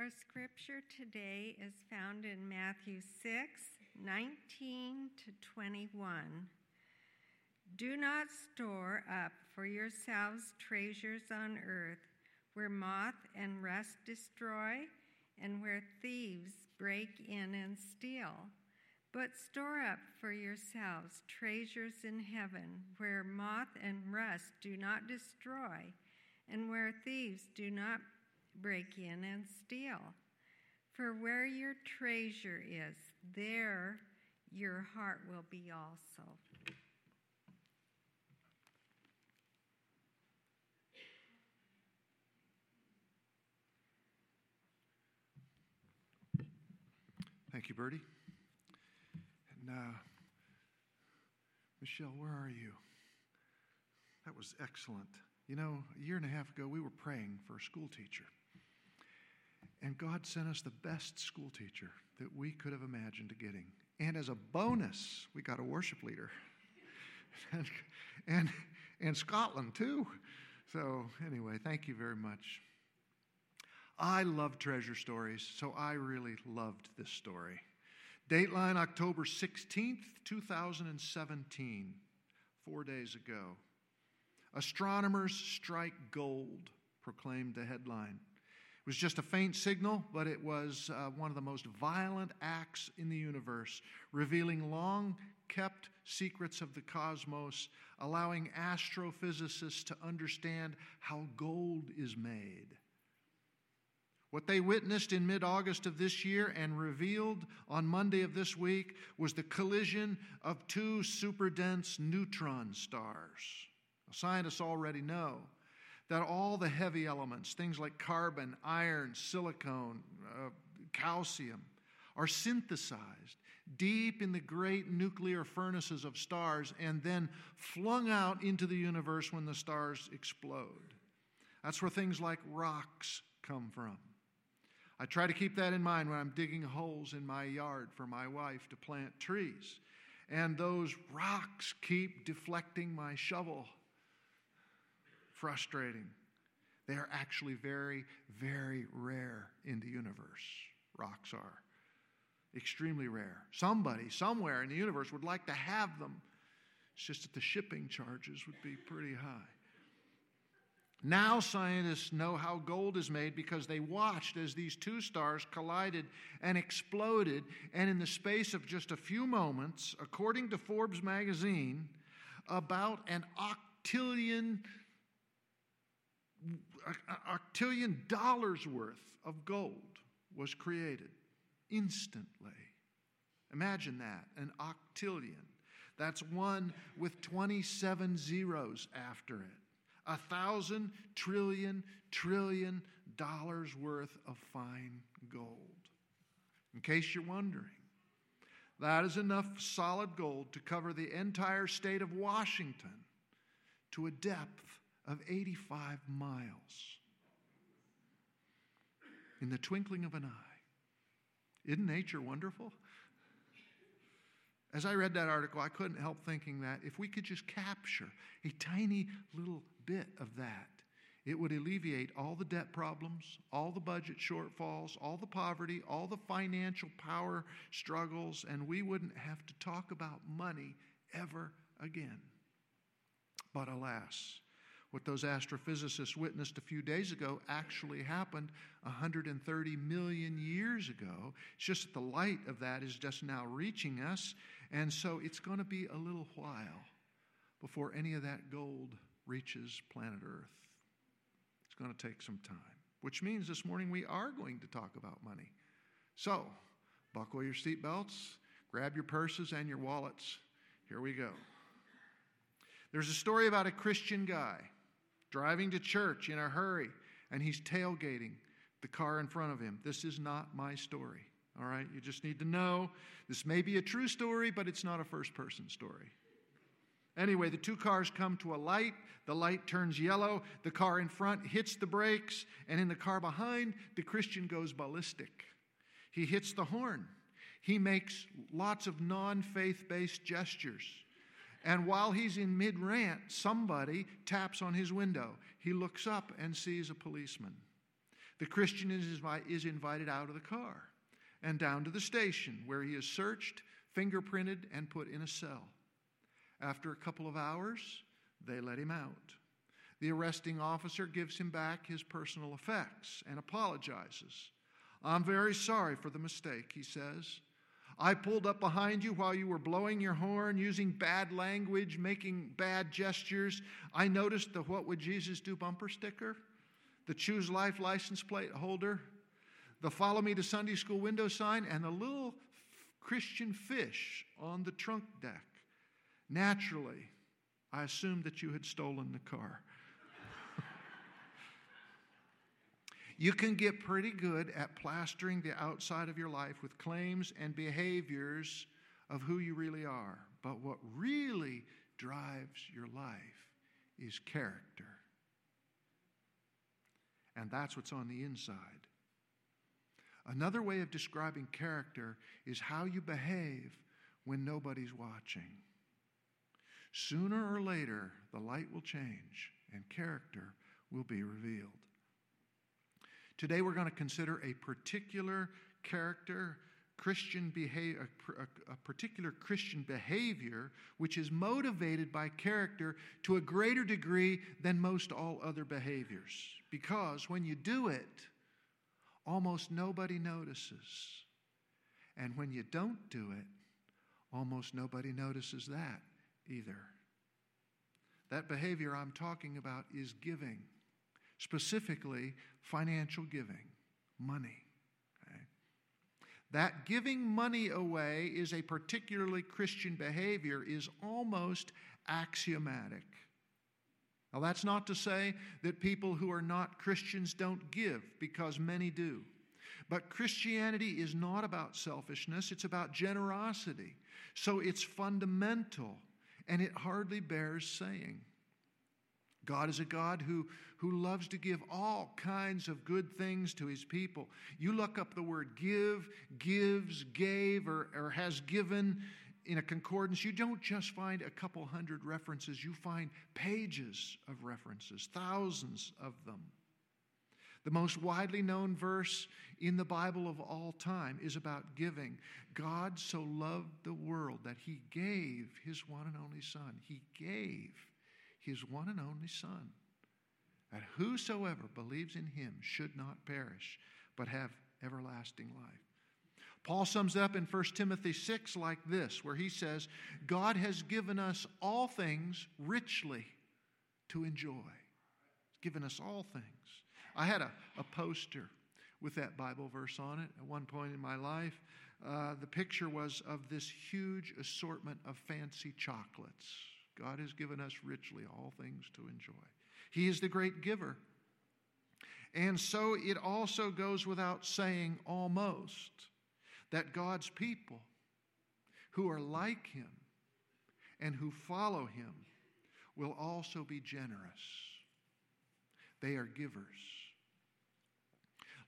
Our scripture today is found in Matthew 6 19 to 21. Do not store up for yourselves treasures on earth where moth and rust destroy and where thieves break in and steal. But store up for yourselves treasures in heaven where moth and rust do not destroy and where thieves do not break in and steal. For where your treasure is, there your heart will be also. Thank you, Bertie. And uh, Michelle, where are you? That was excellent. You know, a year and a half ago, we were praying for a school teacher. And God sent us the best school teacher that we could have imagined getting. And as a bonus, we got a worship leader. and, and, and Scotland, too. So, anyway, thank you very much. I love treasure stories, so I really loved this story. Dateline October 16th, 2017, four days ago. Astronomers strike gold, proclaimed the headline. It was just a faint signal, but it was uh, one of the most violent acts in the universe, revealing long kept secrets of the cosmos, allowing astrophysicists to understand how gold is made. What they witnessed in mid August of this year and revealed on Monday of this week was the collision of two super dense neutron stars. Scientists already know that all the heavy elements, things like carbon, iron, silicon, uh, calcium, are synthesized deep in the great nuclear furnaces of stars and then flung out into the universe when the stars explode. That's where things like rocks come from. I try to keep that in mind when I'm digging holes in my yard for my wife to plant trees. And those rocks keep deflecting my shovel frustrating. They are actually very, very rare in the universe. Rocks are extremely rare. Somebody, somewhere in the universe would like to have them. It's just that the shipping charges would be pretty high. Now, scientists know how gold is made because they watched as these two stars collided and exploded. And in the space of just a few moments, according to Forbes magazine, about an octillion octillion dollars worth of gold was created instantly. Imagine that, an octillion. That's one with 27 zeros after it. A thousand trillion trillion dollars worth of fine gold. In case you're wondering, that is enough solid gold to cover the entire state of Washington to a depth of 85 miles in the twinkling of an eye. Isn't nature wonderful? As I read that article, I couldn't help thinking that if we could just capture a tiny little bit of that, it would alleviate all the debt problems, all the budget shortfalls, all the poverty, all the financial power struggles, and we wouldn't have to talk about money ever again. But alas, what those astrophysicists witnessed a few days ago actually happened 130 million years ago. It's just that the light of that is just now reaching us, and so it's going to be a little while before any of that gold reaches planet Earth. It's going to take some time, which means this morning we are going to talk about money. So, buckle your seatbelts, grab your purses and your wallets. Here we go. There's a story about a Christian guy driving to church in a hurry, and he's tailgating the car in front of him. This is not my story, all right? You just need to know this may be a true story, but it's not a first person story. Anyway, the two cars come to a light. The light turns yellow. The car in front hits the brakes. And in the car behind, the Christian goes ballistic. He hits the horn. He makes lots of non faith based gestures. And while he's in mid rant, somebody taps on his window. He looks up and sees a policeman. The Christian is, is invited out of the car and down to the station where he is searched, fingerprinted, and put in a cell. After a couple of hours, they let him out. The arresting officer gives him back his personal effects and apologizes. I'm very sorry for the mistake, he says. I pulled up behind you while you were blowing your horn, using bad language, making bad gestures. I noticed the What Would Jesus Do bumper sticker, the Choose Life license plate holder, the Follow Me to Sunday School window sign, and the little Christian fish on the trunk deck. Naturally, I assumed that you had stolen the car. You can get pretty good at plastering the outside of your life with claims and behaviors of who you really are. But what really drives your life is character. And that's what's on the inside. Another way of describing character is how you behave when nobody's watching. Sooner or later, the light will change and character will be revealed. Today we're going to consider a particular character, Christian behavior, a, particular Christian behavior which is motivated by character to a greater degree than most all other behaviors. Because when you do it, almost nobody notices. And when you don't do it, almost nobody notices that either. That behavior I'm talking about is giving specifically financial giving, money. Okay? That giving money away is a particularly Christian behavior is almost axiomatic. Now, that's not to say that people who are not Christians don't give, because many do. But Christianity is not about selfishness, it's about generosity. So it's fundamental, and it hardly bears saying. God is a God who, who loves to give all kinds of good things to his people. You look up the word give, gives, gave, or, or has given in a concordance, you don't just find a couple hundred references, you find pages of references, thousands of them. The most widely known verse in the Bible of all time is about giving. God so loved the world that he gave his one and only Son. He gave his one and only Son, that whosoever believes in him should not perish, but have everlasting life. Paul sums up in 1 Timothy 6 like this, where he says, God has given us all things richly to enjoy. He's given us all things. I had a, a poster with that Bible verse on it at one point in my life. Uh, the picture was of this huge assortment of fancy chocolates God has given us richly all things to enjoy. He is the great giver. And so it also goes without saying almost that God's people who are like Him and who follow Him will also be generous. They are givers.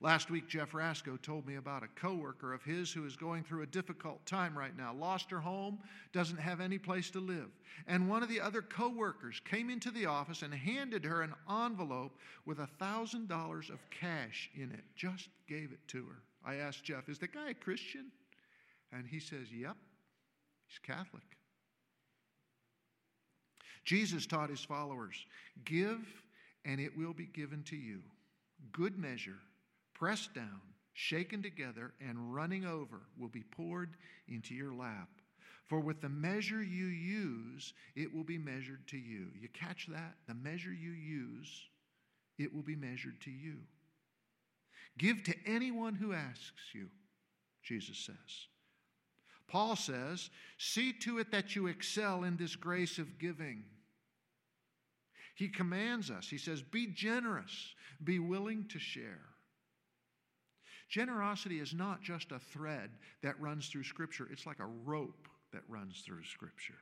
Last week, Jeff Rasco told me about a coworker of his who is going through a difficult time right now. Lost her home, doesn't have any place to live. And one of the other coworkers came into the office and handed her an envelope with a $1,000 of cash in it. Just gave it to her. I asked Jeff, Is the guy a Christian? And he says, Yep, he's Catholic. Jesus taught his followers give, and it will be given to you. Good measure pressed down, shaken together, and running over will be poured into your lap. For with the measure you use, it will be measured to you. You catch that? The measure you use, it will be measured to you. Give to anyone who asks you, Jesus says. Paul says, See to it that you excel in this grace of giving. He commands us, he says, Be generous, be willing to share. Generosity is not just a thread that runs through Scripture, it's like a rope that runs through Scripture.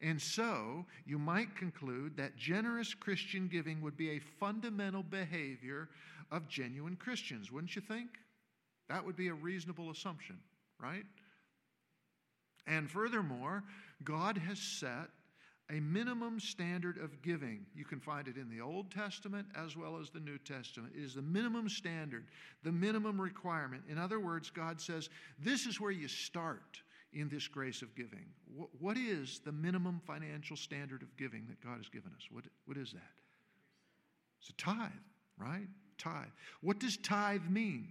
And so, you might conclude that generous Christian giving would be a fundamental behavior of genuine Christians, wouldn't you think? That would be a reasonable assumption, right? And furthermore, God has set a minimum standard of giving. You can find it in the Old Testament as well as the New Testament. It is the minimum standard, the minimum requirement. In other words, God says, this is where you start in this grace of giving. What is the minimum financial standard of giving that God has given us? What, what is that? It's a tithe, right? Tithe. What does tithe mean?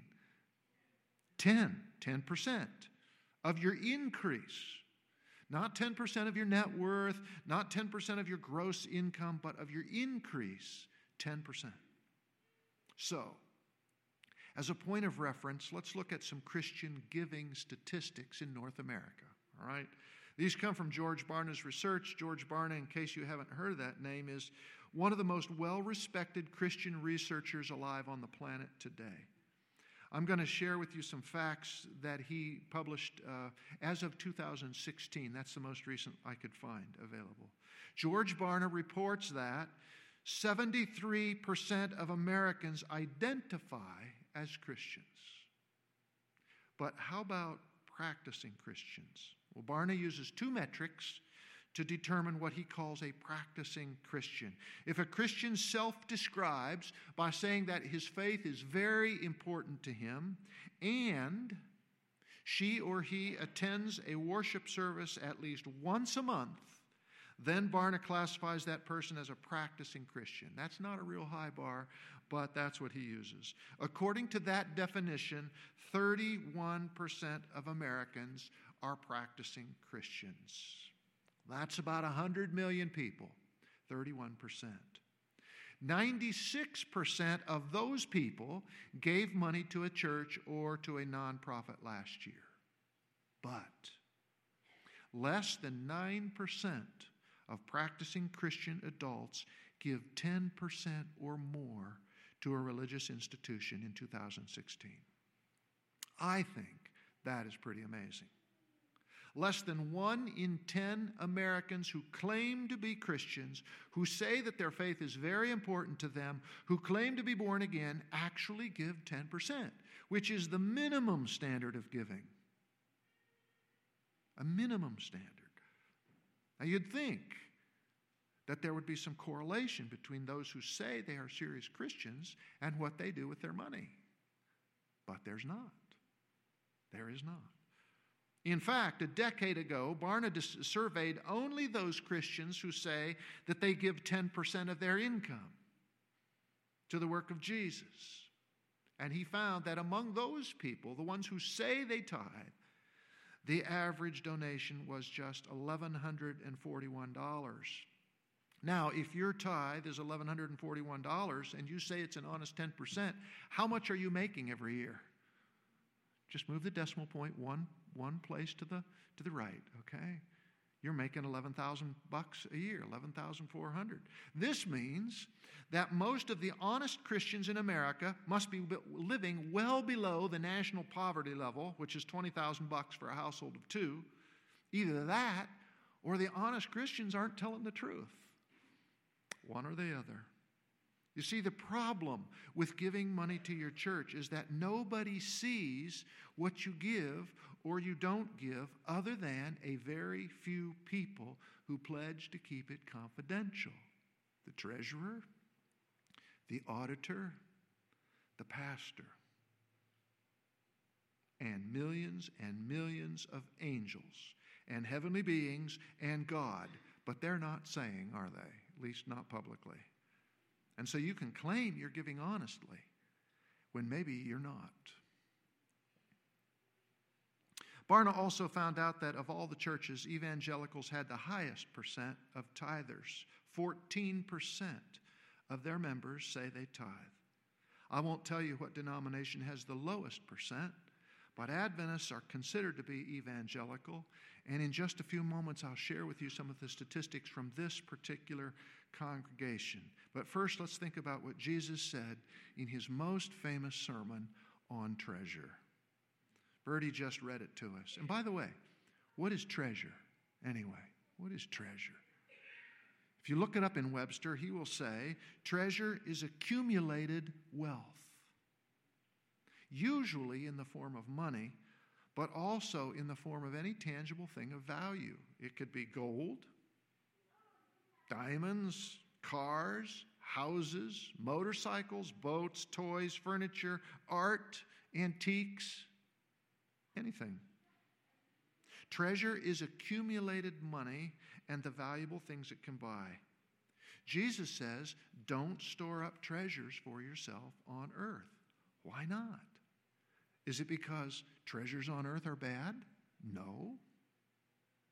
10, 10% of your increase. Not 10% of your net worth, not 10% of your gross income, but of your increase, 10%. So, as a point of reference, let's look at some Christian giving statistics in North America. All right? These come from George Barna's research. George Barna, in case you haven't heard of that name, is one of the most well respected Christian researchers alive on the planet today. I'm going to share with you some facts that he published uh, as of 2016. That's the most recent I could find available. George Barna reports that 73% of Americans identify as Christians. But how about practicing Christians? Well, Barna uses two metrics to determine what he calls a practicing Christian. If a Christian self describes by saying that his faith is very important to him and she or he attends a worship service at least once a month, then Barna classifies that person as a practicing Christian. That's not a real high bar, but that's what he uses. According to that definition, 31% of Americans are practicing Christians. That's about 100 million people, 31%. 96% of those people gave money to a church or to a nonprofit last year. But less than 9% of practicing Christian adults give 10% or more to a religious institution in 2016. I think that is pretty amazing. Less than one in 10 Americans who claim to be Christians, who say that their faith is very important to them, who claim to be born again, actually give 10%, which is the minimum standard of giving. A minimum standard. Now, you'd think that there would be some correlation between those who say they are serious Christians and what they do with their money. But there's not. There is not. In fact, a decade ago, Barna surveyed only those Christians who say that they give 10% of their income to the work of Jesus. And he found that among those people, the ones who say they tithe, the average donation was just $1,141. Now, if your tithe is $1,141 and you say it's an honest 10%, how much are you making every year? Just move the decimal point one one place to the to the right, okay? You're making 11,000 bucks a year, 11,400. This means that most of the honest Christians in America must be living well below the national poverty level, which is 20,000 bucks for a household of 2. Either that or the honest Christians aren't telling the truth. One or the other. You see, the problem with giving money to your church is that nobody sees what you give or you don't give other than a very few people who pledge to keep it confidential the treasurer, the auditor, the pastor, and millions and millions of angels and heavenly beings and God. But they're not saying, are they? At least not publicly. And so you can claim you're giving honestly when maybe you're not. Barna also found out that of all the churches, evangelicals had the highest percent of tithers. 14% of their members say they tithe. I won't tell you what denomination has the lowest percent, but Adventists are considered to be evangelical. And in just a few moments, I'll share with you some of the statistics from this particular congregation. But first, let's think about what Jesus said in his most famous sermon on treasure. Bertie just read it to us. And by the way, what is treasure anyway? What is treasure? If you look it up in Webster, he will say treasure is accumulated wealth, usually in the form of money, but also in the form of any tangible thing of value. It could be gold, diamonds, cars, houses, motorcycles, boats, toys, furniture, art, antiques, anything. Treasure is accumulated money and the valuable things it can buy. Jesus says, don't store up treasures for yourself on earth. Why not? Is it because treasures on earth are bad? No.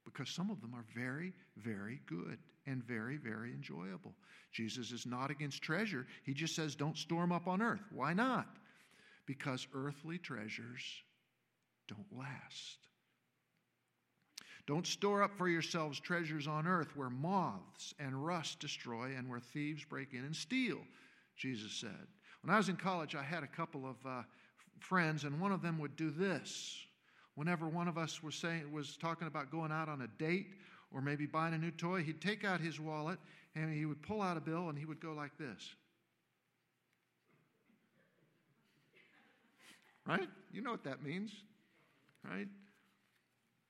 Because some of them are very, very good and very, very enjoyable. Jesus is not against treasure. He just says, don't store them up on earth. Why not? Because earthly treasures don't last. Don't store up for yourselves treasures on earth where moths and rust destroy and where thieves break in and steal, Jesus said. When I was in college, I had a couple of uh, friends, and one of them would do this. Whenever one of us was, saying, was talking about going out on a date or maybe buying a new toy, he'd take out his wallet and he would pull out a bill and he would go like this. Right? You know what that means, right?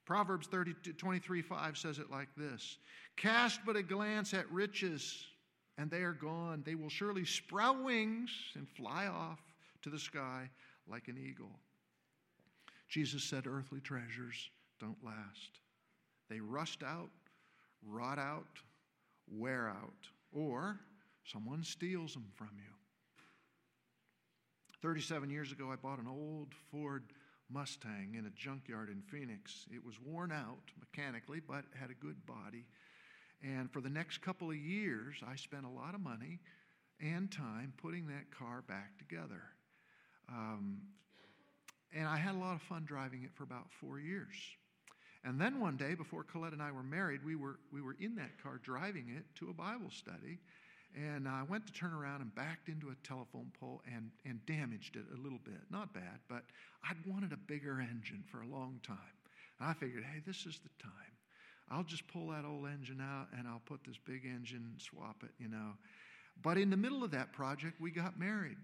Proverbs 30, 23 5 says it like this Cast but a glance at riches, and they are gone. They will surely sprout wings and fly off to the sky like an eagle. Jesus said, Earthly treasures don't last. They rust out, rot out, wear out, or someone steals them from you. 37 years ago, I bought an old Ford Mustang in a junkyard in Phoenix. It was worn out mechanically, but had a good body. And for the next couple of years, I spent a lot of money and time putting that car back together. Um, and I had a lot of fun driving it for about four years. And then one day, before Colette and I were married, we were, we were in that car driving it to a Bible study. And I went to turn around and backed into a telephone pole and, and damaged it a little bit. Not bad, but I'd wanted a bigger engine for a long time. And I figured, hey, this is the time. I'll just pull that old engine out and I'll put this big engine, swap it, you know. But in the middle of that project, we got married.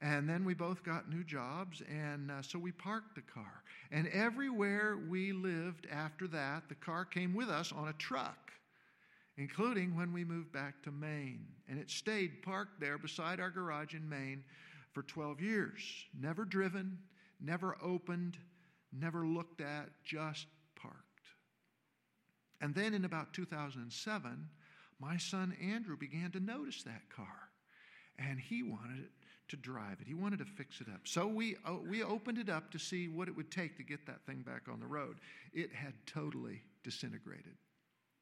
And then we both got new jobs, and uh, so we parked the car. And everywhere we lived after that, the car came with us on a truck including when we moved back to Maine. And it stayed parked there beside our garage in Maine for 12 years. Never driven, never opened, never looked at, just parked. And then in about 2007, my son Andrew began to notice that car. And he wanted it to drive it. He wanted to fix it up. So we, uh, we opened it up to see what it would take to get that thing back on the road. It had totally disintegrated.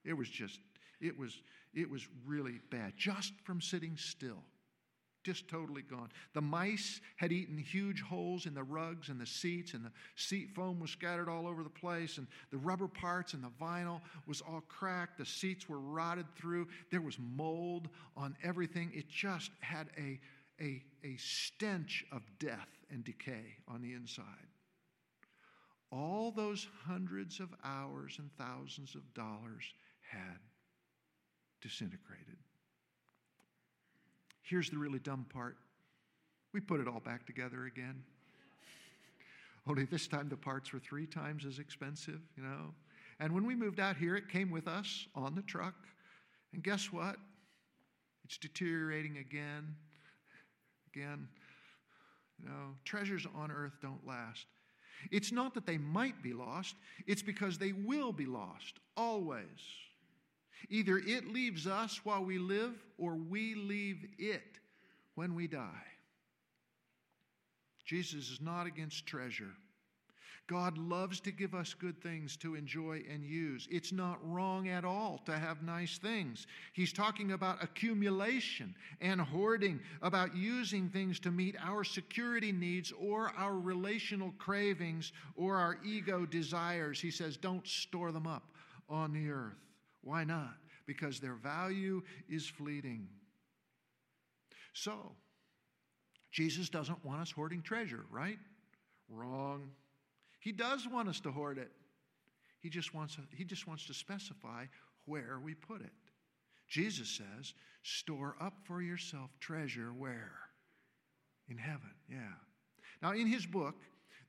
It was just it was, it was really bad, just from sitting still. Just totally gone. The mice had eaten huge holes in the rugs and the seats, and the seat foam was scattered all over the place, and the rubber parts and the vinyl was all cracked. The seats were rotted through. There was mold on everything. It just had a, a, a stench of death and decay on the inside. All those hundreds of hours and thousands of dollars had disintegrated. Here's the really dumb part we put it all back together again. Only this time the parts were three times as expensive, you know. And when we moved out here, it came with us on the truck. And guess what? It's deteriorating again. Again. You know, treasures on earth don't last. It's not that they might be lost, it's because they will be lost, always. Either it leaves us while we live, or we leave it when we die. Jesus is not against treasure. God loves to give us good things to enjoy and use. It's not wrong at all to have nice things. He's talking about accumulation and hoarding, about using things to meet our security needs or our relational cravings or our ego desires. He says, don't store them up on the earth. Why not? Because their value is fleeting. So, Jesus doesn't want us hoarding treasure, right? Wrong. He does want us to hoard it. He just wants, he just wants to specify where we put it. Jesus says, store up for yourself treasure where? In heaven, yeah. Now, in his book,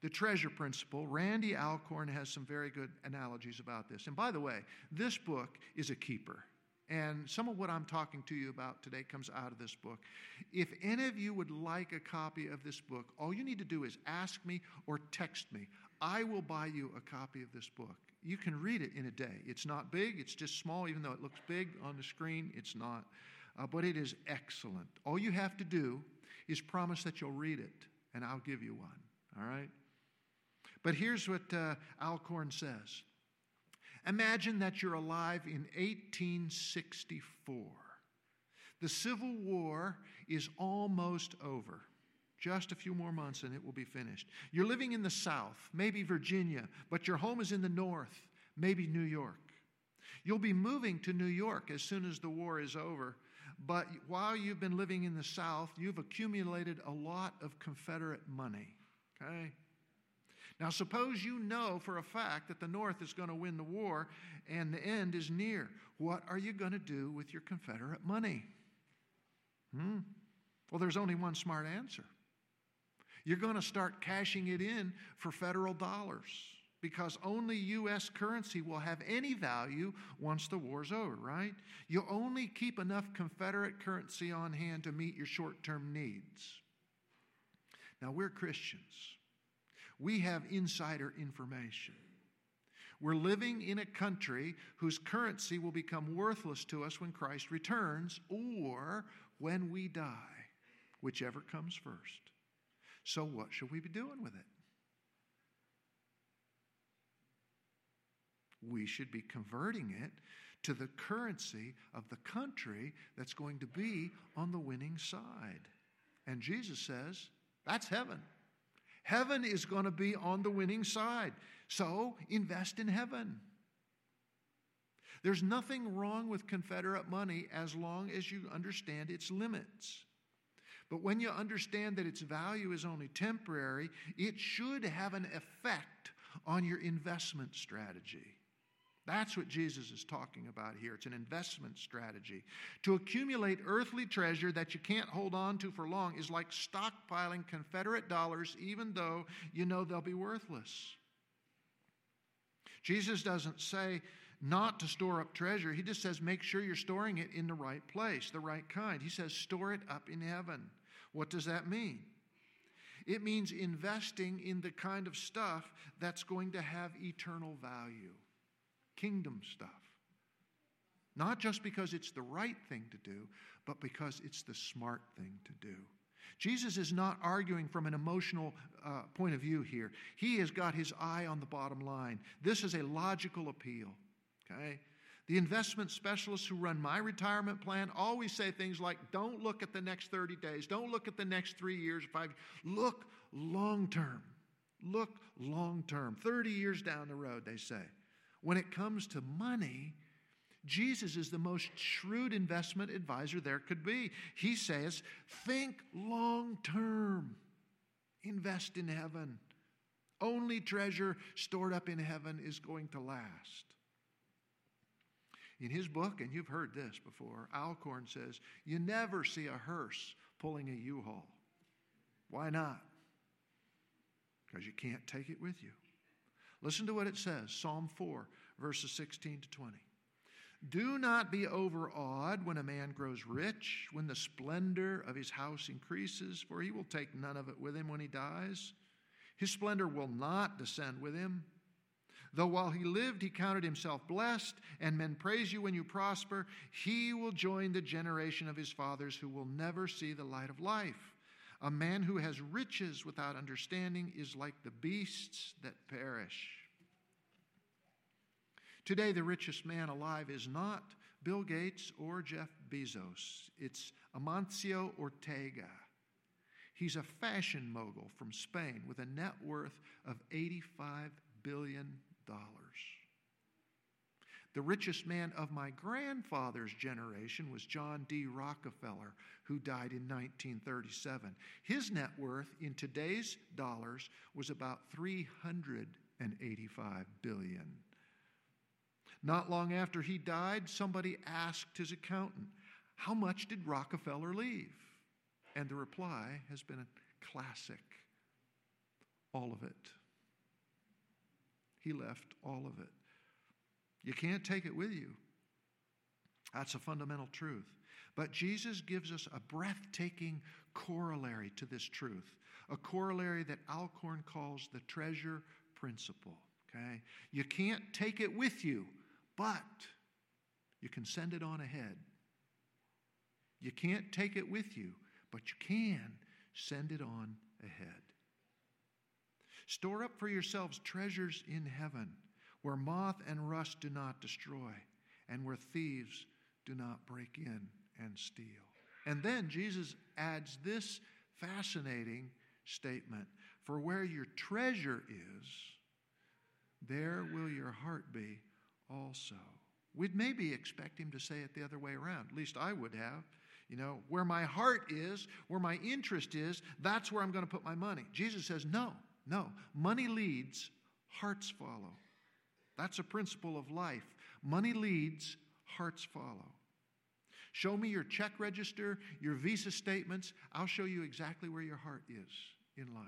the treasure principle. Randy Alcorn has some very good analogies about this. And by the way, this book is a keeper. And some of what I'm talking to you about today comes out of this book. If any of you would like a copy of this book, all you need to do is ask me or text me. I will buy you a copy of this book. You can read it in a day. It's not big, it's just small, even though it looks big on the screen, it's not. Uh, but it is excellent. All you have to do is promise that you'll read it, and I'll give you one. All right? But here's what uh, Alcorn says Imagine that you're alive in 1864. The Civil War is almost over. Just a few more months and it will be finished. You're living in the South, maybe Virginia, but your home is in the North, maybe New York. You'll be moving to New York as soon as the war is over, but while you've been living in the South, you've accumulated a lot of Confederate money. Okay? Now, suppose you know for a fact that the North is going to win the war and the end is near. What are you going to do with your Confederate money? Hmm? Well, there's only one smart answer. You're going to start cashing it in for federal dollars because only U.S. currency will have any value once the war's over, right? You'll only keep enough Confederate currency on hand to meet your short term needs. Now, we're Christians. We have insider information. We're living in a country whose currency will become worthless to us when Christ returns or when we die, whichever comes first. So, what should we be doing with it? We should be converting it to the currency of the country that's going to be on the winning side. And Jesus says, that's heaven. Heaven is going to be on the winning side. So invest in heaven. There's nothing wrong with Confederate money as long as you understand its limits. But when you understand that its value is only temporary, it should have an effect on your investment strategy. That's what Jesus is talking about here. It's an investment strategy. To accumulate earthly treasure that you can't hold on to for long is like stockpiling Confederate dollars, even though you know they'll be worthless. Jesus doesn't say not to store up treasure, He just says make sure you're storing it in the right place, the right kind. He says store it up in heaven. What does that mean? It means investing in the kind of stuff that's going to have eternal value kingdom stuff. Not just because it's the right thing to do, but because it's the smart thing to do. Jesus is not arguing from an emotional uh, point of view here. He has got his eye on the bottom line. This is a logical appeal. Okay? The investment specialists who run my retirement plan always say things like, don't look at the next 30 days, don't look at the next three years, five. Look long term. Look long term. 30 years down the road, they say. When it comes to money, Jesus is the most shrewd investment advisor there could be. He says, think long term, invest in heaven. Only treasure stored up in heaven is going to last. In his book, and you've heard this before, Alcorn says, You never see a hearse pulling a U haul. Why not? Because you can't take it with you. Listen to what it says Psalm 4, verses 16 to 20. Do not be overawed when a man grows rich, when the splendor of his house increases, for he will take none of it with him when he dies. His splendor will not descend with him. Though while he lived, he counted himself blessed, and men praise you when you prosper, he will join the generation of his fathers who will never see the light of life. A man who has riches without understanding is like the beasts that perish. Today, the richest man alive is not Bill Gates or Jeff Bezos, it's Amancio Ortega. He's a fashion mogul from Spain with a net worth of $85 billion. The richest man of my grandfather's generation was John D. Rockefeller, who died in 1937. His net worth in today's dollars was about 385 billion. Not long after he died, somebody asked his accountant, How much did Rockefeller leave? And the reply has been a classic all of it. He left all of it. You can't take it with you. That's a fundamental truth. But Jesus gives us a breathtaking corollary to this truth, a corollary that Alcorn calls the treasure principle. Okay? You can't take it with you, but you can send it on ahead. You can't take it with you, but you can send it on ahead. Store up for yourselves treasures in heaven, where moth and rust do not destroy, and where thieves do not break in and steal. And then Jesus adds this fascinating statement For where your treasure is, there will your heart be also. We'd maybe expect him to say it the other way around. At least I would have. You know, where my heart is, where my interest is, that's where I'm going to put my money. Jesus says, no, no. Money leads, hearts follow. That's a principle of life. Money leads, hearts follow. Show me your check register, your visa statements. I'll show you exactly where your heart is in life.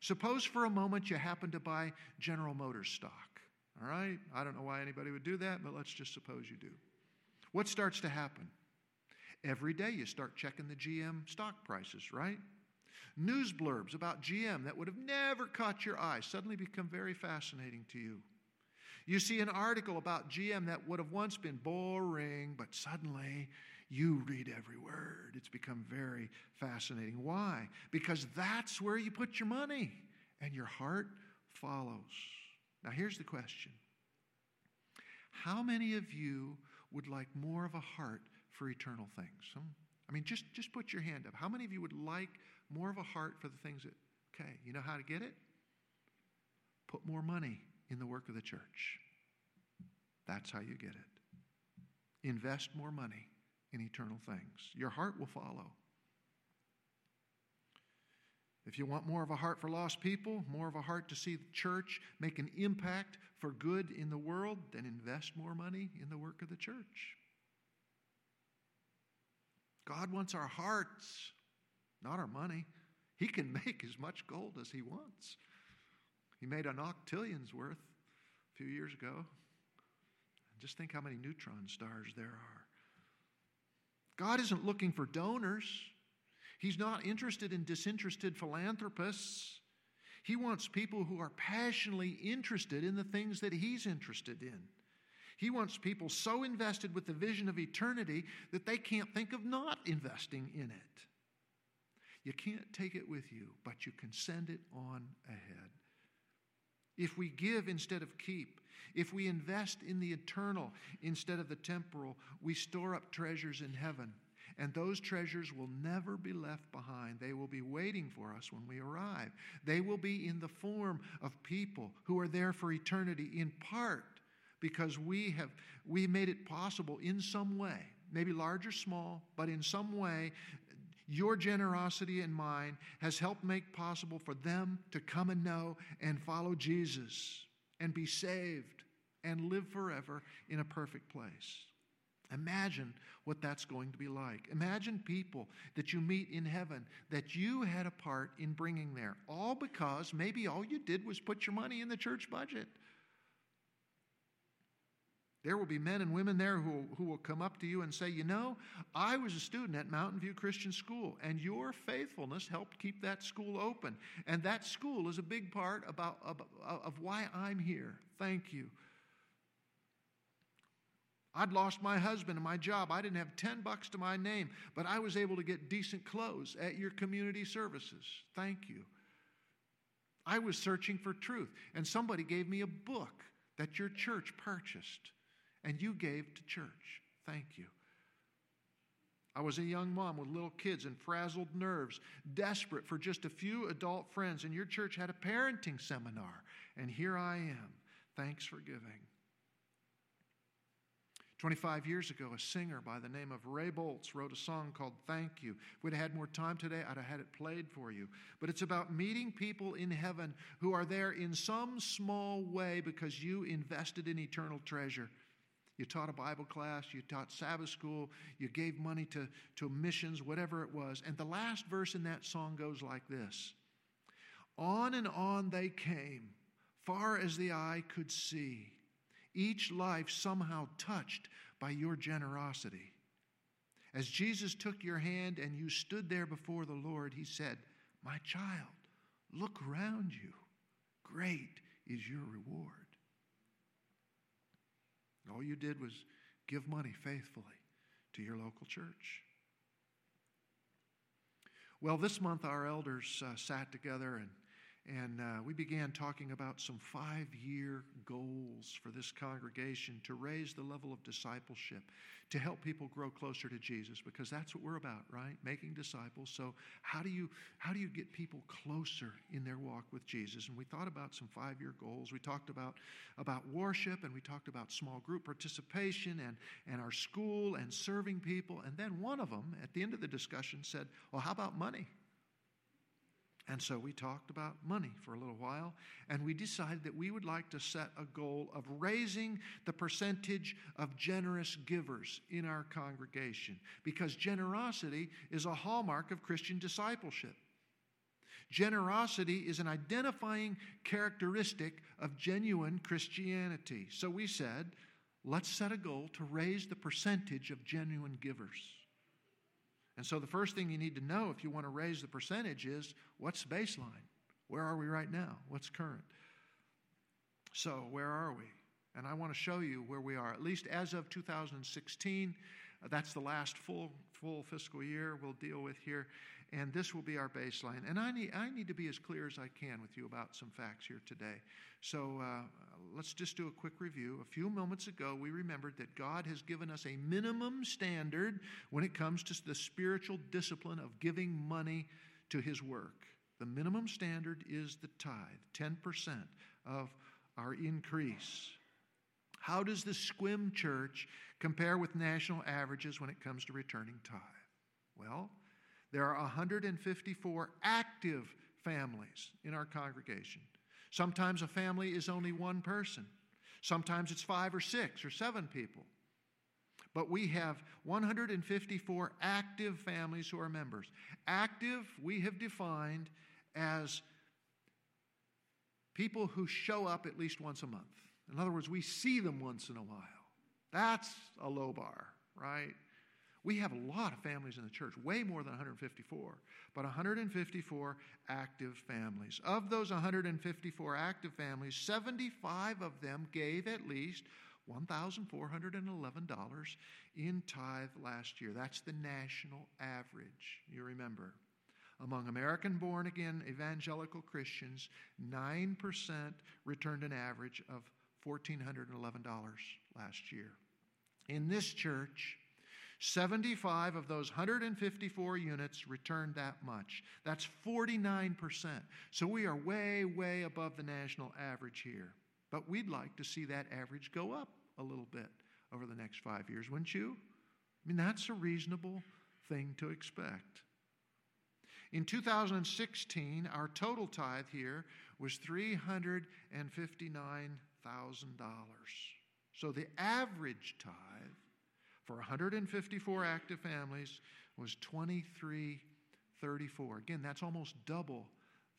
Suppose for a moment you happen to buy General Motors stock. All right? I don't know why anybody would do that, but let's just suppose you do. What starts to happen? Every day you start checking the GM stock prices, right? News blurbs about GM that would have never caught your eye suddenly become very fascinating to you. You see an article about GM that would have once been boring, but suddenly you read every word. It's become very fascinating. Why? Because that's where you put your money and your heart follows. Now, here's the question How many of you would like more of a heart for eternal things? Hmm? I mean, just, just put your hand up. How many of you would like more of a heart for the things that, okay, you know how to get it? Put more money in the work of the church. That's how you get it. Invest more money in eternal things. Your heart will follow. If you want more of a heart for lost people, more of a heart to see the church make an impact for good in the world, then invest more money in the work of the church. God wants our hearts, not our money. He can make as much gold as He wants. He made an octillion's worth a few years ago. Just think how many neutron stars there are. God isn't looking for donors. He's not interested in disinterested philanthropists. He wants people who are passionately interested in the things that He's interested in. He wants people so invested with the vision of eternity that they can't think of not investing in it. You can't take it with you, but you can send it on ahead. If we give instead of keep, if we invest in the eternal instead of the temporal, we store up treasures in heaven. And those treasures will never be left behind. They will be waiting for us when we arrive. They will be in the form of people who are there for eternity, in part because we have we made it possible in some way, maybe large or small, but in some way, your generosity and mine has helped make possible for them to come and know and follow Jesus and be saved and live forever in a perfect place. Imagine what that's going to be like. Imagine people that you meet in heaven that you had a part in bringing there, all because maybe all you did was put your money in the church budget. There will be men and women there who, who will come up to you and say, You know, I was a student at Mountain View Christian School, and your faithfulness helped keep that school open. And that school is a big part about, of, of why I'm here. Thank you. I'd lost my husband and my job. I didn't have 10 bucks to my name, but I was able to get decent clothes at your community services. Thank you. I was searching for truth, and somebody gave me a book that your church purchased, and you gave to church. Thank you. I was a young mom with little kids and frazzled nerves, desperate for just a few adult friends, and your church had a parenting seminar, and here I am. Thanks for giving. 25 years ago, a singer by the name of Ray Boltz wrote a song called Thank You. If we'd had more time today, I'd have had it played for you. But it's about meeting people in heaven who are there in some small way because you invested in eternal treasure. You taught a Bible class, you taught Sabbath school, you gave money to, to missions, whatever it was. And the last verse in that song goes like this On and on they came, far as the eye could see each life somehow touched by your generosity. As Jesus took your hand and you stood there before the Lord, he said, My child, look around you. Great is your reward. All you did was give money faithfully to your local church. Well, this month our elders uh, sat together and and uh, we began talking about some five year goals for this congregation to raise the level of discipleship, to help people grow closer to Jesus, because that's what we're about, right? Making disciples. So, how do you, how do you get people closer in their walk with Jesus? And we thought about some five year goals. We talked about, about worship, and we talked about small group participation, and, and our school, and serving people. And then one of them, at the end of the discussion, said, Well, how about money? And so we talked about money for a little while, and we decided that we would like to set a goal of raising the percentage of generous givers in our congregation because generosity is a hallmark of Christian discipleship. Generosity is an identifying characteristic of genuine Christianity. So we said, let's set a goal to raise the percentage of genuine givers. And so the first thing you need to know if you want to raise the percentage is what's the baseline? Where are we right now? What's current? So, where are we? And I want to show you where we are, at least as of 2016. Uh, that's the last full, full fiscal year we'll deal with here. And this will be our baseline. And I need, I need to be as clear as I can with you about some facts here today. So uh, let's just do a quick review. A few moments ago, we remembered that God has given us a minimum standard when it comes to the spiritual discipline of giving money to His work. The minimum standard is the tithe, 10% of our increase. How does the Sequim Church compare with national averages when it comes to returning tithe? Well, there are 154 active families in our congregation. Sometimes a family is only one person. Sometimes it's five or six or seven people. But we have 154 active families who are members. Active, we have defined as people who show up at least once a month. In other words, we see them once in a while. That's a low bar, right? We have a lot of families in the church, way more than 154, but 154 active families. Of those 154 active families, 75 of them gave at least $1,411 in tithe last year. That's the national average, you remember. Among American born again evangelical Christians, 9% returned an average of $1,411 last year. In this church, 75 of those 154 units returned that much. That's 49%. So we are way, way above the national average here. But we'd like to see that average go up a little bit over the next five years, wouldn't you? I mean, that's a reasonable thing to expect. In 2016, our total tithe here was $359,000. So the average tithe for 154 active families was 2334. Again, that's almost double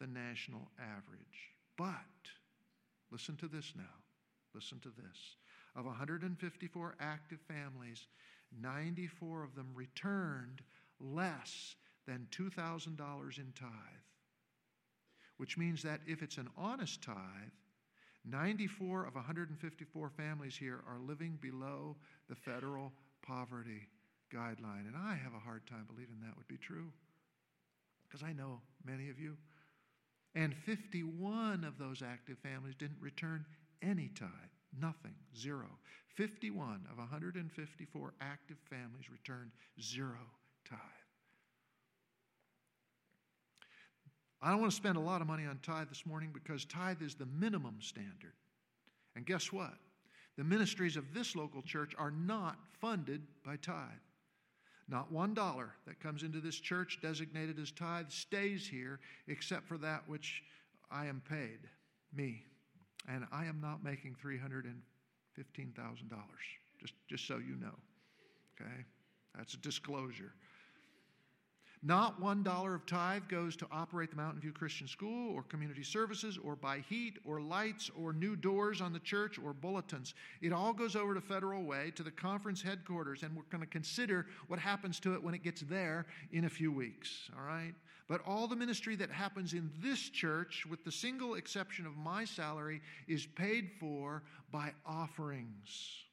the national average. But listen to this now. Listen to this. Of 154 active families, 94 of them returned less than $2,000 in tithe, which means that if it's an honest tithe, 94 of 154 families here are living below the federal poverty guideline. And I have a hard time believing that would be true because I know many of you. And 51 of those active families didn't return any tithe, nothing, zero. 51 of 154 active families returned zero tithe. I don't want to spend a lot of money on tithe this morning because tithe is the minimum standard. And guess what? The ministries of this local church are not funded by tithe. Not one dollar that comes into this church designated as tithe stays here except for that which I am paid, me. And I am not making $315,000, just, just so you know. Okay? That's a disclosure. Not one dollar of tithe goes to operate the Mountain View Christian School or community services or buy heat or lights or new doors on the church or bulletins. It all goes over to Federal Way to the conference headquarters, and we're going to consider what happens to it when it gets there in a few weeks. All right? But all the ministry that happens in this church, with the single exception of my salary, is paid for by offerings.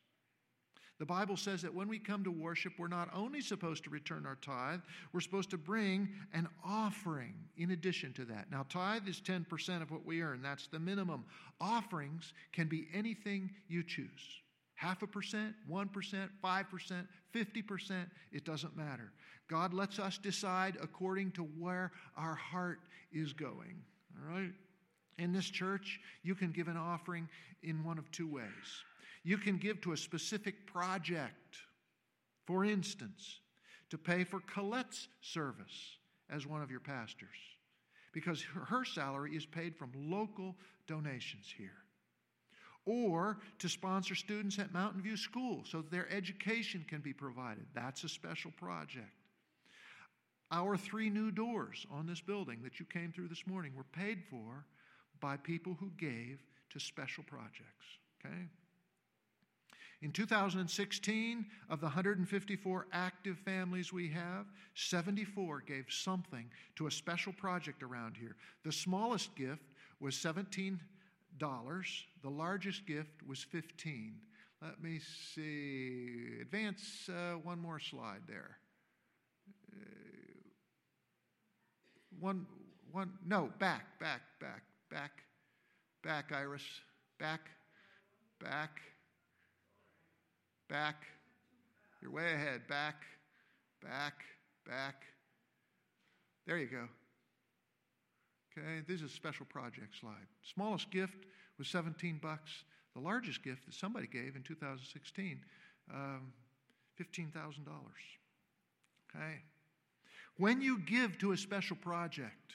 The Bible says that when we come to worship, we're not only supposed to return our tithe, we're supposed to bring an offering in addition to that. Now, tithe is 10% of what we earn, that's the minimum. Offerings can be anything you choose half a percent, 1%, 5%, 50%, it doesn't matter. God lets us decide according to where our heart is going. All right? In this church, you can give an offering in one of two ways. You can give to a specific project, for instance, to pay for Colette's service as one of your pastors, because her salary is paid from local donations here. Or to sponsor students at Mountain View School so that their education can be provided. That's a special project. Our three new doors on this building that you came through this morning were paid for by people who gave to special projects. Okay? In 2016, of the 154 active families we have, 74 gave something to a special project around here. The smallest gift was $17. The largest gift was 15. Let me see. Advance uh, one more slide there. Uh, one, one, no, back, back, back, back, back, Iris, back, back. Back. You're way ahead. Back, back, back. There you go. Okay, this is a special project slide. Smallest gift was 17 bucks. The largest gift that somebody gave in 2016, um, $15,000. Okay? When you give to a special project,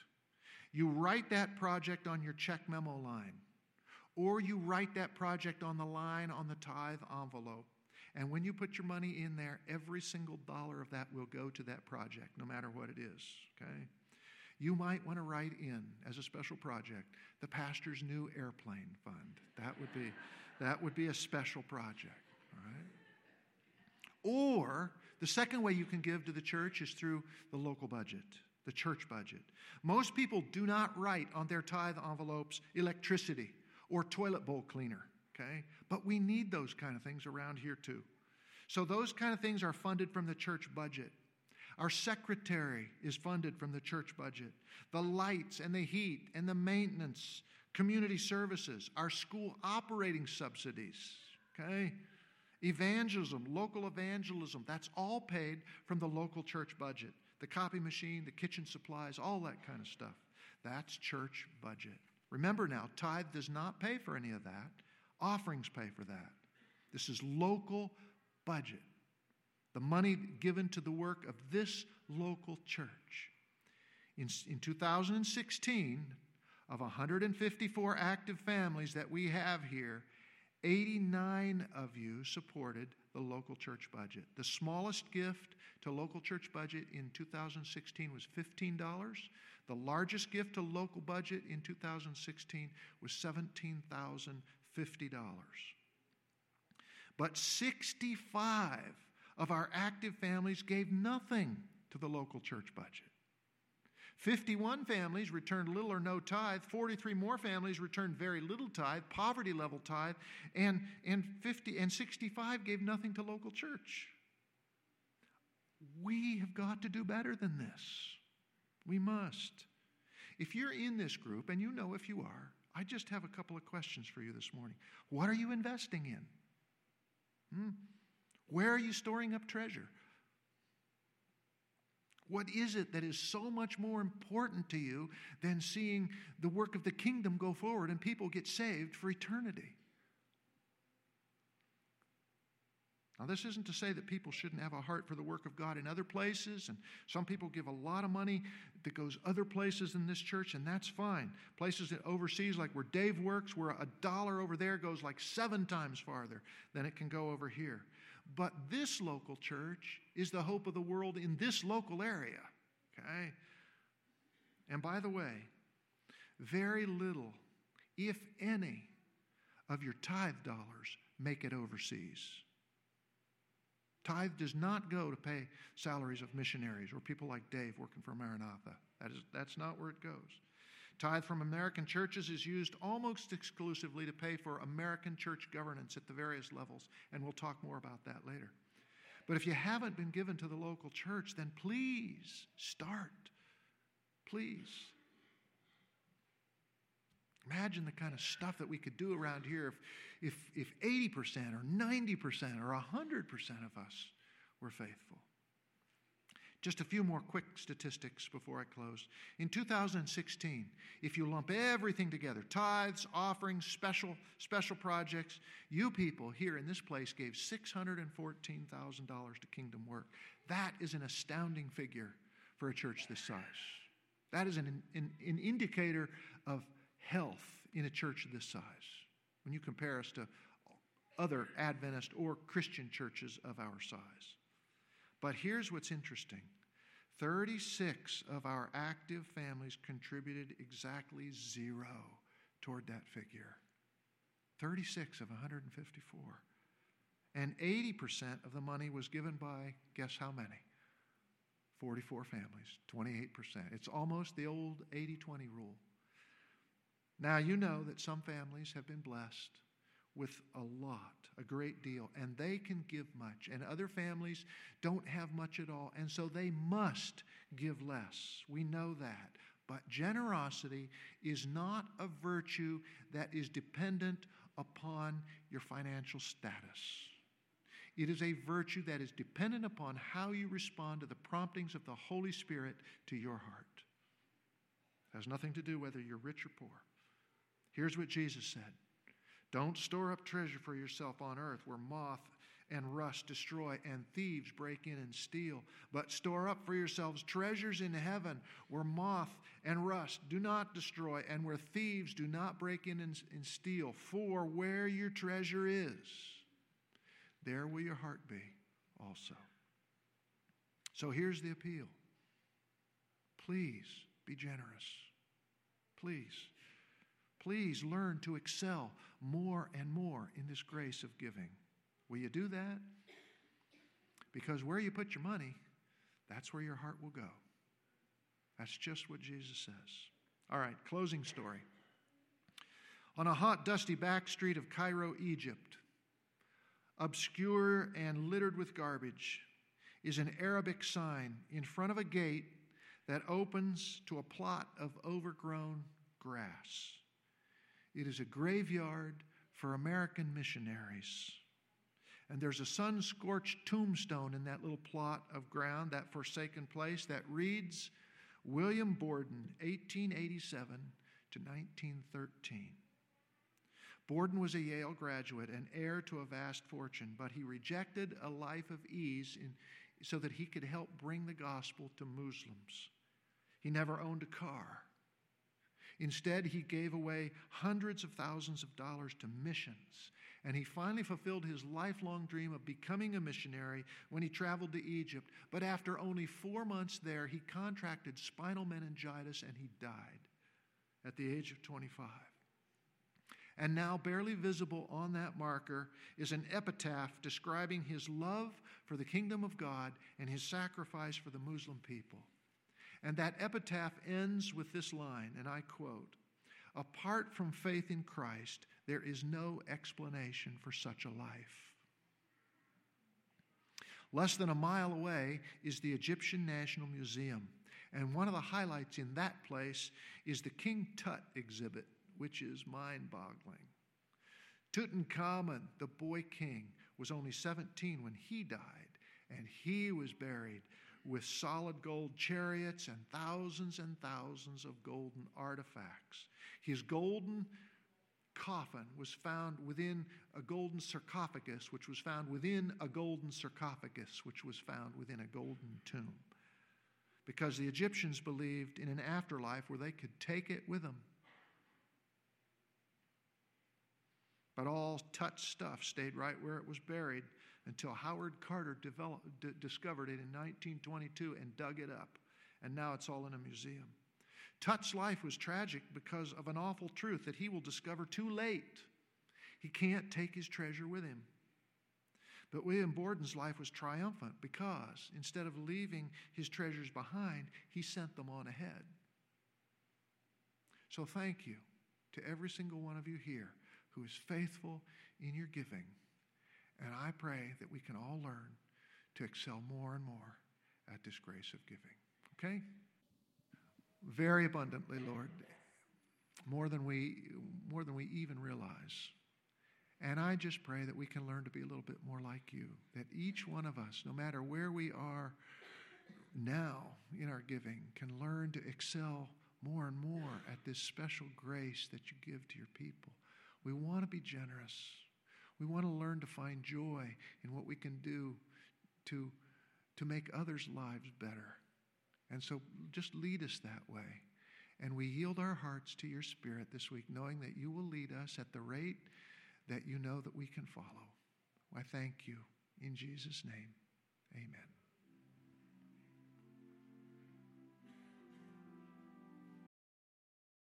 you write that project on your check memo line, or you write that project on the line on the tithe envelope. And when you put your money in there, every single dollar of that will go to that project, no matter what it is. Okay? You might want to write in as a special project the pastor's new airplane fund. That would be, that would be a special project. All right? Or the second way you can give to the church is through the local budget, the church budget. Most people do not write on their tithe envelopes electricity or toilet bowl cleaner okay? But we need those kind of things around here too. So those kind of things are funded from the church budget. Our secretary is funded from the church budget. The lights and the heat and the maintenance, community services, our school operating subsidies, okay? Evangelism, local evangelism, that's all paid from the local church budget. The copy machine, the kitchen supplies, all that kind of stuff. That's church budget. Remember now, tithe does not pay for any of that. Offerings pay for that. This is local budget. The money given to the work of this local church. In, in 2016, of 154 active families that we have here, 89 of you supported the local church budget. The smallest gift to local church budget in 2016 was $15. The largest gift to local budget in 2016 was $17,000 $50. But 65 of our active families gave nothing to the local church budget. 51 families returned little or no tithe. 43 more families returned very little tithe, poverty level tithe, and, and, 50, and 65 gave nothing to local church. We have got to do better than this. We must. If you're in this group, and you know if you are, I just have a couple of questions for you this morning. What are you investing in? Hmm? Where are you storing up treasure? What is it that is so much more important to you than seeing the work of the kingdom go forward and people get saved for eternity? Now, this isn't to say that people shouldn't have a heart for the work of God in other places, and some people give a lot of money that goes other places in this church, and that's fine. Places that overseas, like where Dave works, where a dollar over there goes like seven times farther than it can go over here. But this local church is the hope of the world in this local area. Okay? And by the way, very little, if any, of your tithe dollars make it overseas. Tithe does not go to pay salaries of missionaries or people like Dave working for Maranatha. That is, that's not where it goes. Tithe from American churches is used almost exclusively to pay for American church governance at the various levels, and we'll talk more about that later. But if you haven't been given to the local church, then please start. Please. Imagine the kind of stuff that we could do around here if, if, if 80% or 90% or 100% of us were faithful. Just a few more quick statistics before I close. In 2016, if you lump everything together tithes, offerings, special, special projects you people here in this place gave $614,000 to kingdom work. That is an astounding figure for a church this size. That is an, an, an indicator of health in a church this size when you compare us to other Adventist or Christian churches of our size. But here's what's interesting 36 of our active families contributed exactly zero toward that figure. 36 of 154. And 80% of the money was given by, guess how many? 44 families, 28%. It's almost the old 80 20 rule. Now, you know that some families have been blessed with a lot, a great deal, and they can give much. And other families don't have much at all, and so they must give less. We know that. But generosity is not a virtue that is dependent upon your financial status. It is a virtue that is dependent upon how you respond to the promptings of the Holy Spirit to your heart. It has nothing to do whether you're rich or poor. Here's what Jesus said Don't store up treasure for yourself on earth where moth and rust destroy and thieves break in and steal, but store up for yourselves treasures in heaven where moth and rust do not destroy and where thieves do not break in and, and steal. For where your treasure is, there will your heart be also. So here's the appeal. Please be generous. Please. Please learn to excel more and more in this grace of giving. Will you do that? Because where you put your money, that's where your heart will go. That's just what Jesus says. All right, closing story. On a hot, dusty back street of Cairo, Egypt, obscure and littered with garbage, is an Arabic sign in front of a gate that opens to a plot of overgrown grass. It is a graveyard for American missionaries. And there's a sun scorched tombstone in that little plot of ground, that forsaken place, that reads William Borden, 1887 to 1913. Borden was a Yale graduate and heir to a vast fortune, but he rejected a life of ease in, so that he could help bring the gospel to Muslims. He never owned a car. Instead, he gave away hundreds of thousands of dollars to missions. And he finally fulfilled his lifelong dream of becoming a missionary when he traveled to Egypt. But after only four months there, he contracted spinal meningitis and he died at the age of 25. And now, barely visible on that marker, is an epitaph describing his love for the kingdom of God and his sacrifice for the Muslim people. And that epitaph ends with this line, and I quote Apart from faith in Christ, there is no explanation for such a life. Less than a mile away is the Egyptian National Museum. And one of the highlights in that place is the King Tut exhibit, which is mind boggling. Tutankhamun, the boy king, was only 17 when he died, and he was buried with solid gold chariots and thousands and thousands of golden artifacts. His golden coffin was found within a golden sarcophagus, which was found within a golden sarcophagus, which was found within a golden tomb. Because the Egyptians believed in an afterlife where they could take it with them. But all Tut stuff stayed right where it was buried until Howard Carter developed, d- discovered it in 1922 and dug it up. and now it's all in a museum. Tut's life was tragic because of an awful truth that he will discover too late. He can't take his treasure with him. But William Borden's life was triumphant because instead of leaving his treasures behind, he sent them on ahead. So thank you to every single one of you here who is faithful in your giving. And I pray that we can all learn to excel more and more at this grace of giving. Okay? Very abundantly, Lord, more than we more than we even realize. And I just pray that we can learn to be a little bit more like you, that each one of us, no matter where we are now in our giving, can learn to excel more and more at this special grace that you give to your people. We want to be generous. We want to learn to find joy in what we can do to, to make others' lives better. And so just lead us that way. And we yield our hearts to your Spirit this week, knowing that you will lead us at the rate that you know that we can follow. I thank you in Jesus' name. Amen.